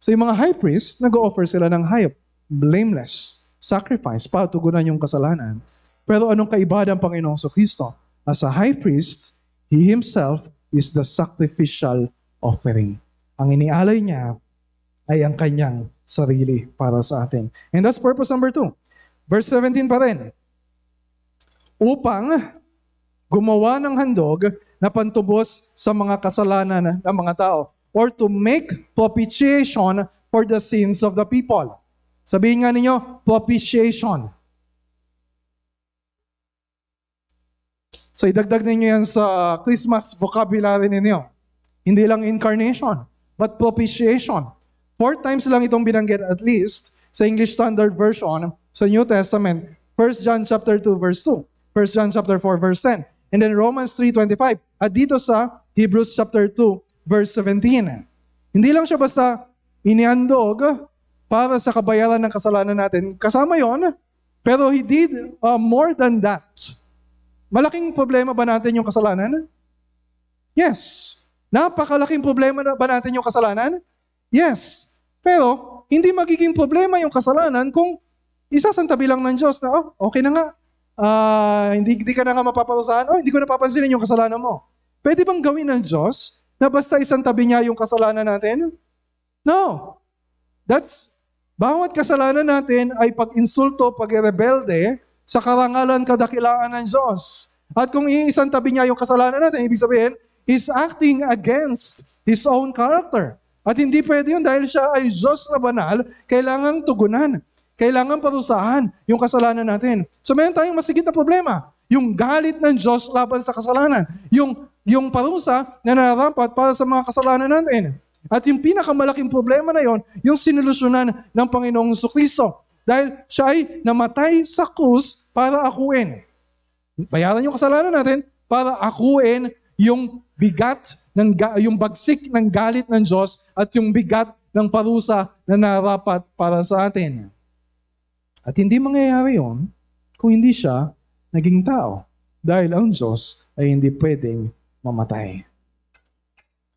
S1: So yung mga high priest, nag-offer sila ng hayop, blameless, sacrifice para tugunan yung kasalanan. Pero anong kaibahan ng Panginoong Kristo? As a high priest, He Himself is the sacrificial offering. Ang inialay niya ay ang kanyang sarili para sa atin. And that's purpose number two. Verse 17 pa rin. Upang gumawa ng handog na pantubos sa mga kasalanan ng mga tao or to make propitiation for the sins of the people. Sabihin nga ninyo, propitiation. So idagdag ninyo yan sa Christmas vocabulary ninyo. Hindi lang incarnation, but propitiation. Four times lang itong binanggit at least sa English Standard Version sa New Testament. 1 John chapter 2 verse 2. 1 John chapter 4 verse 10. And then Romans 3.25. At dito sa Hebrews chapter 2 verse 17. Hindi lang siya basta iniandog para sa kabayaran ng kasalanan natin. Kasama yon, pero he did uh, more than that. Malaking problema ba natin yung kasalanan? Yes. Napakalaking problema ba natin yung kasalanan? Yes. Pero, hindi magiging problema yung kasalanan kung isasantabi lang ng Diyos na, oh, okay na nga. Ah, hindi, hindi ka na nga mapaparusahan. Oh, hindi ko napapansinin yung kasalanan mo. Pwede bang gawin ng Diyos na basta isantabi niya yung kasalanan natin? No. That's, bawat kasalanan natin ay pag-insulto, pag-rebelde sa karangalan kadakilaan ng Diyos. At kung iisantabi niya yung kasalanan natin, ibig sabihin, He's acting against His own character. At hindi pwede yun dahil siya ay Diyos na banal, kailangang tugunan. Kailangan parusahan yung kasalanan natin. So meron tayong masigit na problema. Yung galit ng Diyos laban sa kasalanan. Yung, yung parusa na nararapat para sa mga kasalanan natin. At yung pinakamalaking problema na yon, yung sinolusyonan ng Panginoong Kristo. Dahil siya ay namatay sa krus para akuin. Bayaran yung kasalanan natin para akuin yung bigat ng yung bagsik ng galit ng Diyos at yung bigat ng parusa na narapat para sa atin. At hindi mangyayari yon kung hindi siya naging tao. Dahil ang Diyos ay hindi pwedeng mamatay.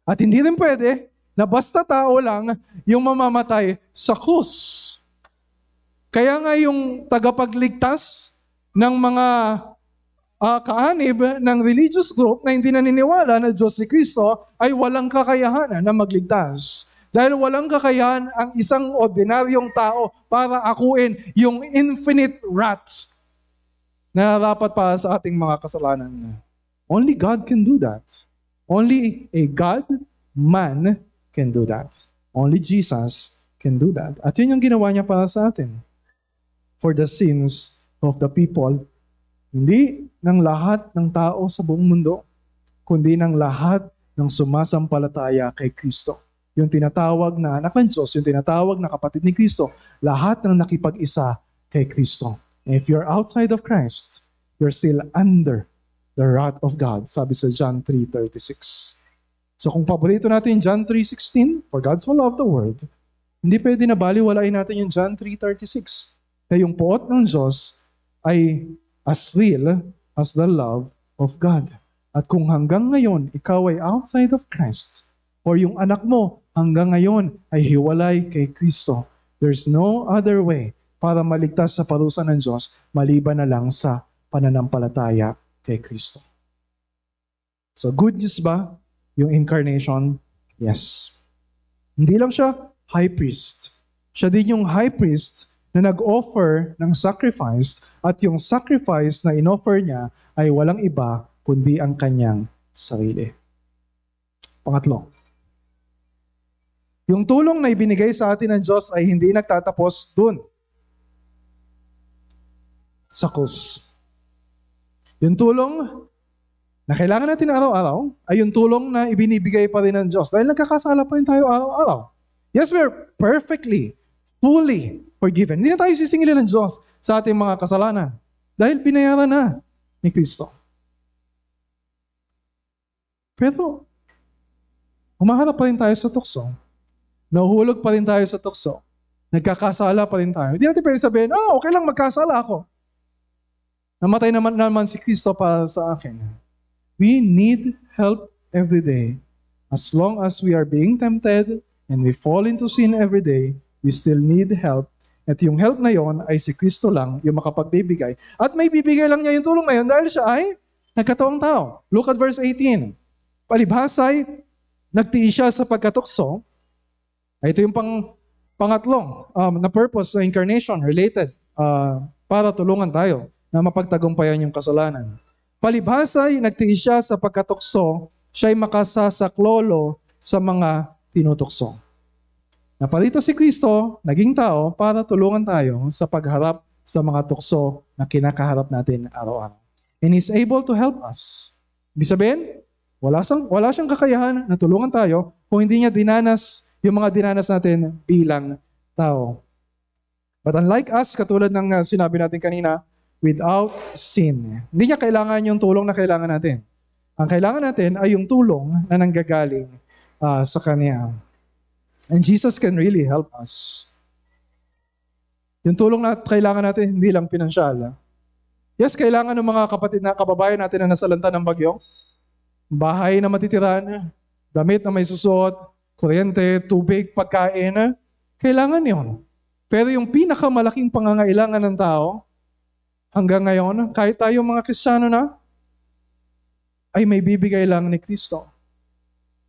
S1: At hindi rin pwede na basta tao lang yung mamamatay sa krus. Kaya nga yung tagapagligtas ng mga uh, kaanib ng religious group na hindi naniniwala na Diyos si Kristo ay walang kakayahan na magligtas. Dahil walang kakayahan ang isang ordinaryong tao para akuin yung infinite wrath nararapat para sa ating mga kasalanan. Only God can do that. Only a God, man, can do that. Only Jesus can do that. At yun yung ginawa niya para sa atin. For the sins of the people. Hindi ng lahat ng tao sa buong mundo, kundi ng lahat ng sumasampalataya kay Kristo. Yung tinatawag na anak ng Diyos, yung tinatawag na kapatid ni Kristo, lahat ng nakipag-isa kay Kristo. If you're outside of Christ, you're still under the wrath of God, sabi sa John 3.36. So kung paborito natin John 3.16, for God so loved the world, hindi pwede na baliwalain natin yung John 3.36. Na yung poot ng Diyos ay as real as the love of God. At kung hanggang ngayon ikaw ay outside of Christ, or yung anak mo hanggang ngayon ay hiwalay kay Kristo, there's no other way para maligtas sa parusa ng Diyos maliban na lang sa pananampalataya kay Kristo. So good news ba yung incarnation? Yes. Hindi lang siya high priest. Siya din yung high priest na nag-offer ng sacrifice at yung sacrifice na inoffer niya ay walang iba kundi ang kanyang sarili. Pangatlo, yung tulong na ibinigay sa atin ng Diyos ay hindi nagtatapos dun sa krus. Yung tulong na kailangan natin araw-araw ay yung tulong na ibinibigay pa rin ng Diyos. Dahil nagkakasala pa rin tayo araw-araw. Yes, we're perfectly, fully forgiven. Hindi na tayo sisingilin ng Diyos sa ating mga kasalanan. Dahil binayaran na ni Kristo. Pero, humaharap pa rin tayo sa tukso. Nahuhulog pa rin tayo sa tukso. Nagkakasala pa rin tayo. Hindi natin pwede sabihin, oh, okay lang magkasala ako. Namatay naman naman si Kristo para sa akin. We need help every day. As long as we are being tempted and we fall into sin every day, we still need help. At yung help na yon ay si Kristo lang yung makapagbibigay. At may bibigay lang niya yung tulong na yun dahil siya ay nagkatawang tao. Look at verse 18. Palibhasay, nagtiis siya sa pagkatukso. Ito yung pang, pangatlong um, na purpose sa incarnation related uh, para tulungan tayo na mapagtagumpayan yung kasalanan. Palibhasay, nagtiis siya sa pagkatukso, siya'y makasasaklolo sa mga tinutukso. Napalito si Kristo, naging tao, para tulungan tayo sa pagharap sa mga tukso na kinakaharap natin araw-araw. And He's able to help us. Ibig sabihin, wala siyang, wala siyang kakayahan na tulungan tayo kung hindi niya dinanas yung mga dinanas natin bilang tao. But unlike us, katulad ng uh, sinabi natin kanina, without sin. Hindi niya kailangan yung tulong na kailangan natin. Ang kailangan natin ay yung tulong na nanggagaling uh, sa Kanya. And Jesus can really help us. Yung tulong na kailangan natin, hindi lang pinansyal. Yes, kailangan ng mga kapatid na kababayan natin na nasalanta ng bagyo. Bahay na matitirahan, damit na may susuot, kuryente, tubig, pagkain. Kailangan yon. Pero yung pinakamalaking pangangailangan ng tao, hanggang ngayon, kahit tayo mga Kristiyano na, ay may bibigay lang ni Kristo.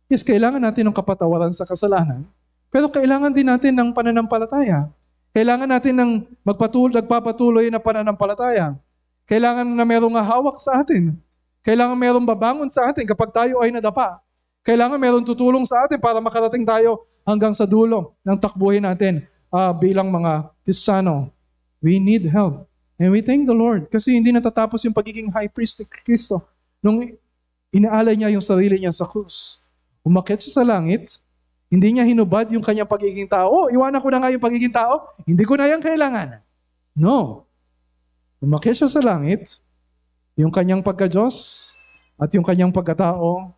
S1: Yes, kailangan natin ng kapatawaran sa kasalanan, pero kailangan din natin ng pananampalataya. Kailangan natin ng magpatuloy, nagpapatuloy na pananampalataya. Kailangan na merong hawak sa atin. Kailangan merong babangon sa atin kapag tayo ay nadapa. Kailangan merong tutulong sa atin para makarating tayo hanggang sa dulo ng takbuhin natin uh, bilang mga Kristiyano. We need help. And we thank the Lord kasi hindi natatapos yung pagiging high priest ni Kristo. Nung inaalay niya yung sarili niya sa krus. Umakit siya sa langit, hindi niya hinubad yung kanyang pagiging tao. Oh, iwanan ko na nga yung pagiging tao. Hindi ko na yan kailangan. No. Umakit siya sa langit, yung kanyang pagka-Diyos at yung kanyang pagkatao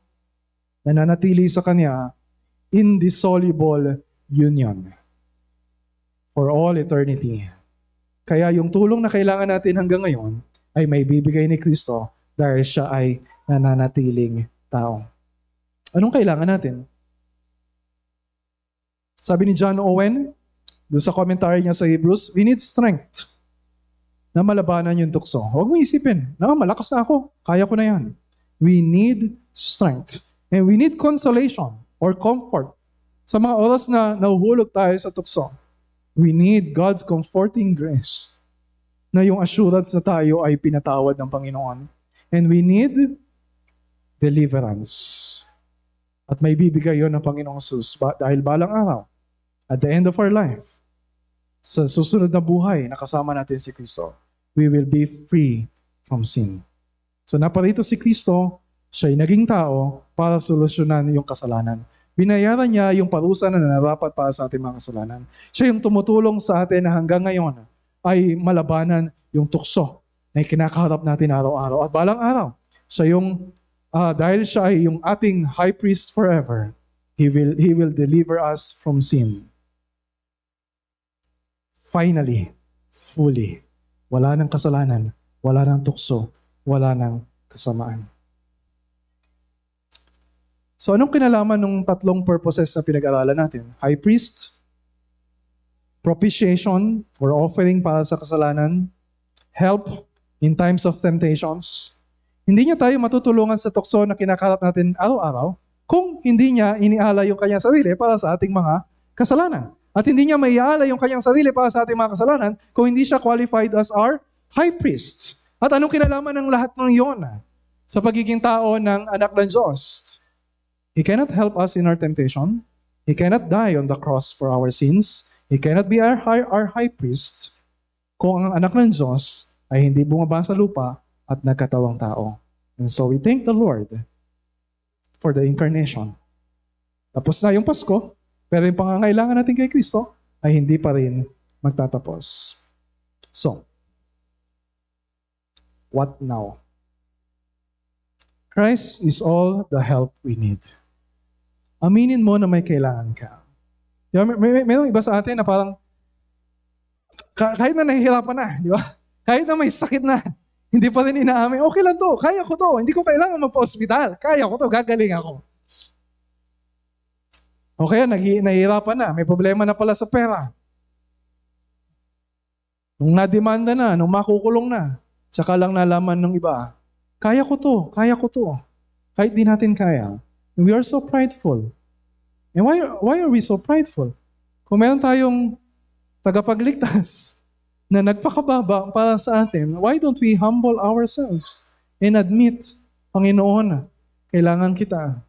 S1: nananatili sa kanya indissoluble union for all eternity. Kaya yung tulong na kailangan natin hanggang ngayon ay may bibigay ni Kristo dahil siya ay nananatiling tao. Anong kailangan natin? Sabi ni John Owen, doon sa commentary niya sa Hebrews, we need strength na malabanan yung tukso. Huwag mo isipin, na malakas na ako, kaya ko na yan. We need strength. And we need consolation or comfort sa mga oras na nahuhulog tayo sa tukso. We need God's comforting grace. na yung assurance na tayo ay pinatawad ng Panginoon. And we need deliverance. At may bibigay yon ng Panginoong Jesus dahil balang araw, at the end of our life, sa susunod na buhay na kasama natin si Kristo, we will be free from sin. So naparito si Kristo, siya ay naging tao para solusyonan yung kasalanan. Binayaran niya yung parusa na narapat para sa ating mga kasalanan. Siya yung tumutulong sa atin na hanggang ngayon ay malabanan yung tukso na kinakaharap natin araw-araw. At balang araw, siya yung, ah, dahil siya ay yung ating high priest forever, He will, He will deliver us from sin. Finally, fully. Wala ng kasalanan, wala ng tukso, wala ng kasamaan. So anong kinalaman ng tatlong purposes na pinag-aralan natin? High priest, propitiation for offering para sa kasalanan, help in times of temptations. Hindi niya tayo matutulungan sa tukso na kinakarap natin araw-araw kung hindi niya iniala yung kanyang sarili para sa ating mga kasalanan. At hindi niya maiala yung kanyang sarili para sa ating mga kasalanan kung hindi siya qualified as our high priest. At anong kinalaman ng lahat ng iyon sa pagiging tao ng anak ng Diyos? He cannot help us in our temptation. He cannot die on the cross for our sins. He cannot be our high, our high priest kung ang anak ng Diyos ay hindi bumaba sa lupa at nagkatawang tao. And so we thank the Lord for the incarnation. Tapos na yung Pasko, pero yung pangangailangan natin kay Kristo ay hindi pa rin magtatapos. So, what now? Christ is all the help we need. Aminin mo na may kailangan ka. Di ba? May, may, may iba sa atin na parang ka- kahit na nahihirapan na, di ba? Kahit na may sakit na, hindi pa rin inaamin, okay lang to, kaya ko to, hindi ko kailangan magpa-hospital, kaya ko to, gagaling ako. O kaya nahihirapan na, may problema na pala sa pera. Nung nademanda na, nung makukulong na, saka lang nalaman ng iba, kaya ko to, kaya ko to. Kahit di natin kaya. We are so prideful. And why, why are we so prideful? Kung meron tayong tagapagligtas na nagpakababa para sa atin, why don't we humble ourselves and admit, Panginoon, kailangan kita.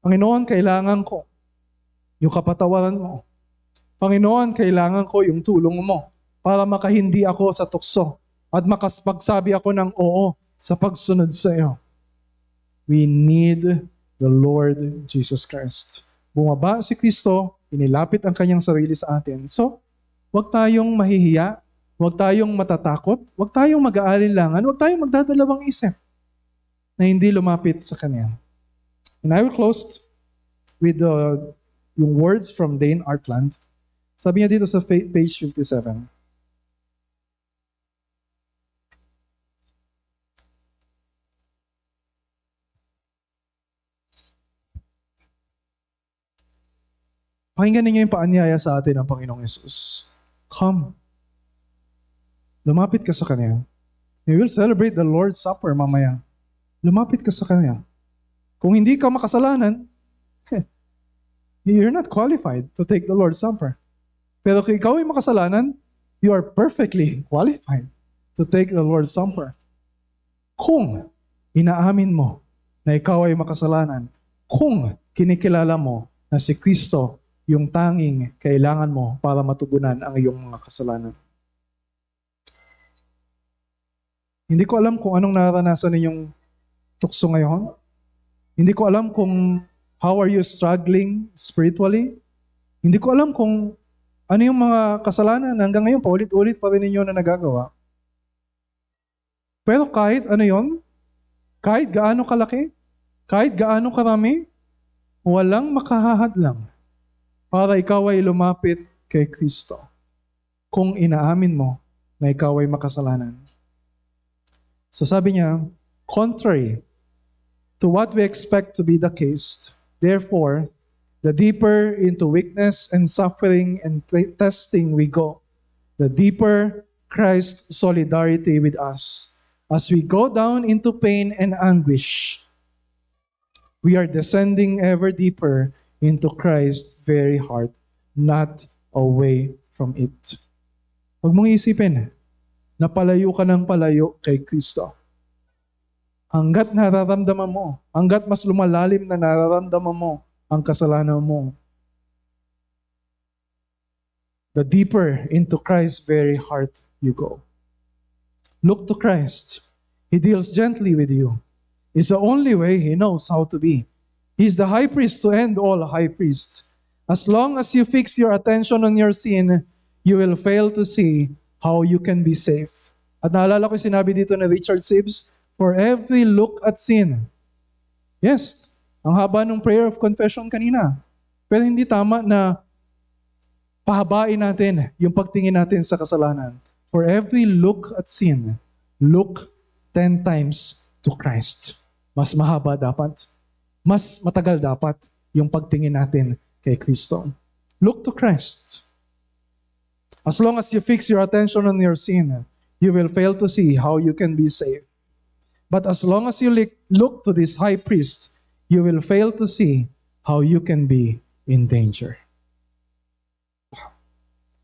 S1: Panginoon, kailangan ko yung kapatawaran mo. Panginoon, kailangan ko yung tulong mo para makahindi ako sa tukso at makaspagsabi ako ng oo sa pagsunod sa iyo. We need the Lord Jesus Christ. Bumaba si Kristo, inilapit ang kanyang sarili sa atin. So, huwag tayong mahihiya, huwag tayong matatakot, huwag tayong mag-aalinlangan, huwag tayong magdadalawang isip na hindi lumapit sa Kanya. And I will close with the, yung words from Dane Artland. Sabi niya dito sa page 57, Pakinggan ninyo yung paanyaya sa atin ng Panginoong Yesus. Come. Lumapit ka sa Kanya. We will celebrate the Lord's Supper mamaya. Lumapit ka sa Kanya. Kung hindi ka makasalanan, you're not qualified to take the Lord's Supper. Pero kung ikaw ay makasalanan, you are perfectly qualified to take the Lord's Supper. Kung inaamin mo na ikaw ay makasalanan, kung kinikilala mo na si Kristo yung tanging kailangan mo para matugunan ang iyong mga kasalanan. Hindi ko alam kung anong naranasan ninyong tukso ngayon. Hindi ko alam kung how are you struggling spiritually. Hindi ko alam kung ano yung mga kasalanan na hanggang ngayon paulit-ulit pa rin ninyo na nagagawa. Pero kahit ano yon, kahit gaano kalaki, kahit gaano karami, walang makahahadlang para ikaw ay lumapit kay Kristo kung inaamin mo na ikaw ay makasalanan. So sabi niya, contrary to what we expect to be the case, therefore, the deeper into weakness and suffering and testing we go, the deeper Christ's solidarity with us. As we go down into pain and anguish, we are descending ever deeper into Christ's very heart, not away from it. Huwag mong isipin na palayo ka ng palayo kay Kristo. Hanggat nararamdaman mo, hanggat mas lumalalim na nararamdaman mo ang kasalanan mo, the deeper into Christ's very heart you go. Look to Christ. He deals gently with you. It's the only way he knows how to be. He's the high priest to end all high priests. As long as you fix your attention on your sin, you will fail to see how you can be safe. At naalala ko sinabi dito ni Richard Sibbs, for every look at sin. Yes, ang haba ng prayer of confession kanina. Pero hindi tama na pahabain natin yung pagtingin natin sa kasalanan. For every look at sin, look 10 times to Christ. Mas mahaba dapat. Mas matagal dapat yung pagtingin natin kay Kristo. Look to Christ. As long as you fix your attention on your sin, you will fail to see how you can be saved. But as long as you look to this high priest, you will fail to see how you can be in danger.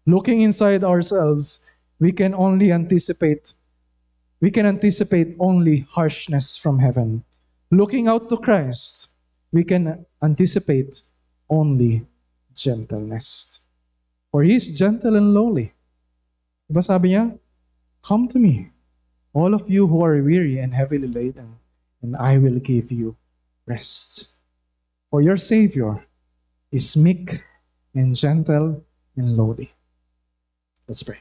S1: Looking inside ourselves, we can only anticipate we can anticipate only harshness from heaven. Looking out to Christ, we can anticipate only gentleness. For he is gentle and lowly. Diba sabi niya? Come to me, all of you who are weary and heavily laden, and I will give you rest. For your Savior is meek and gentle and lowly. Let's pray.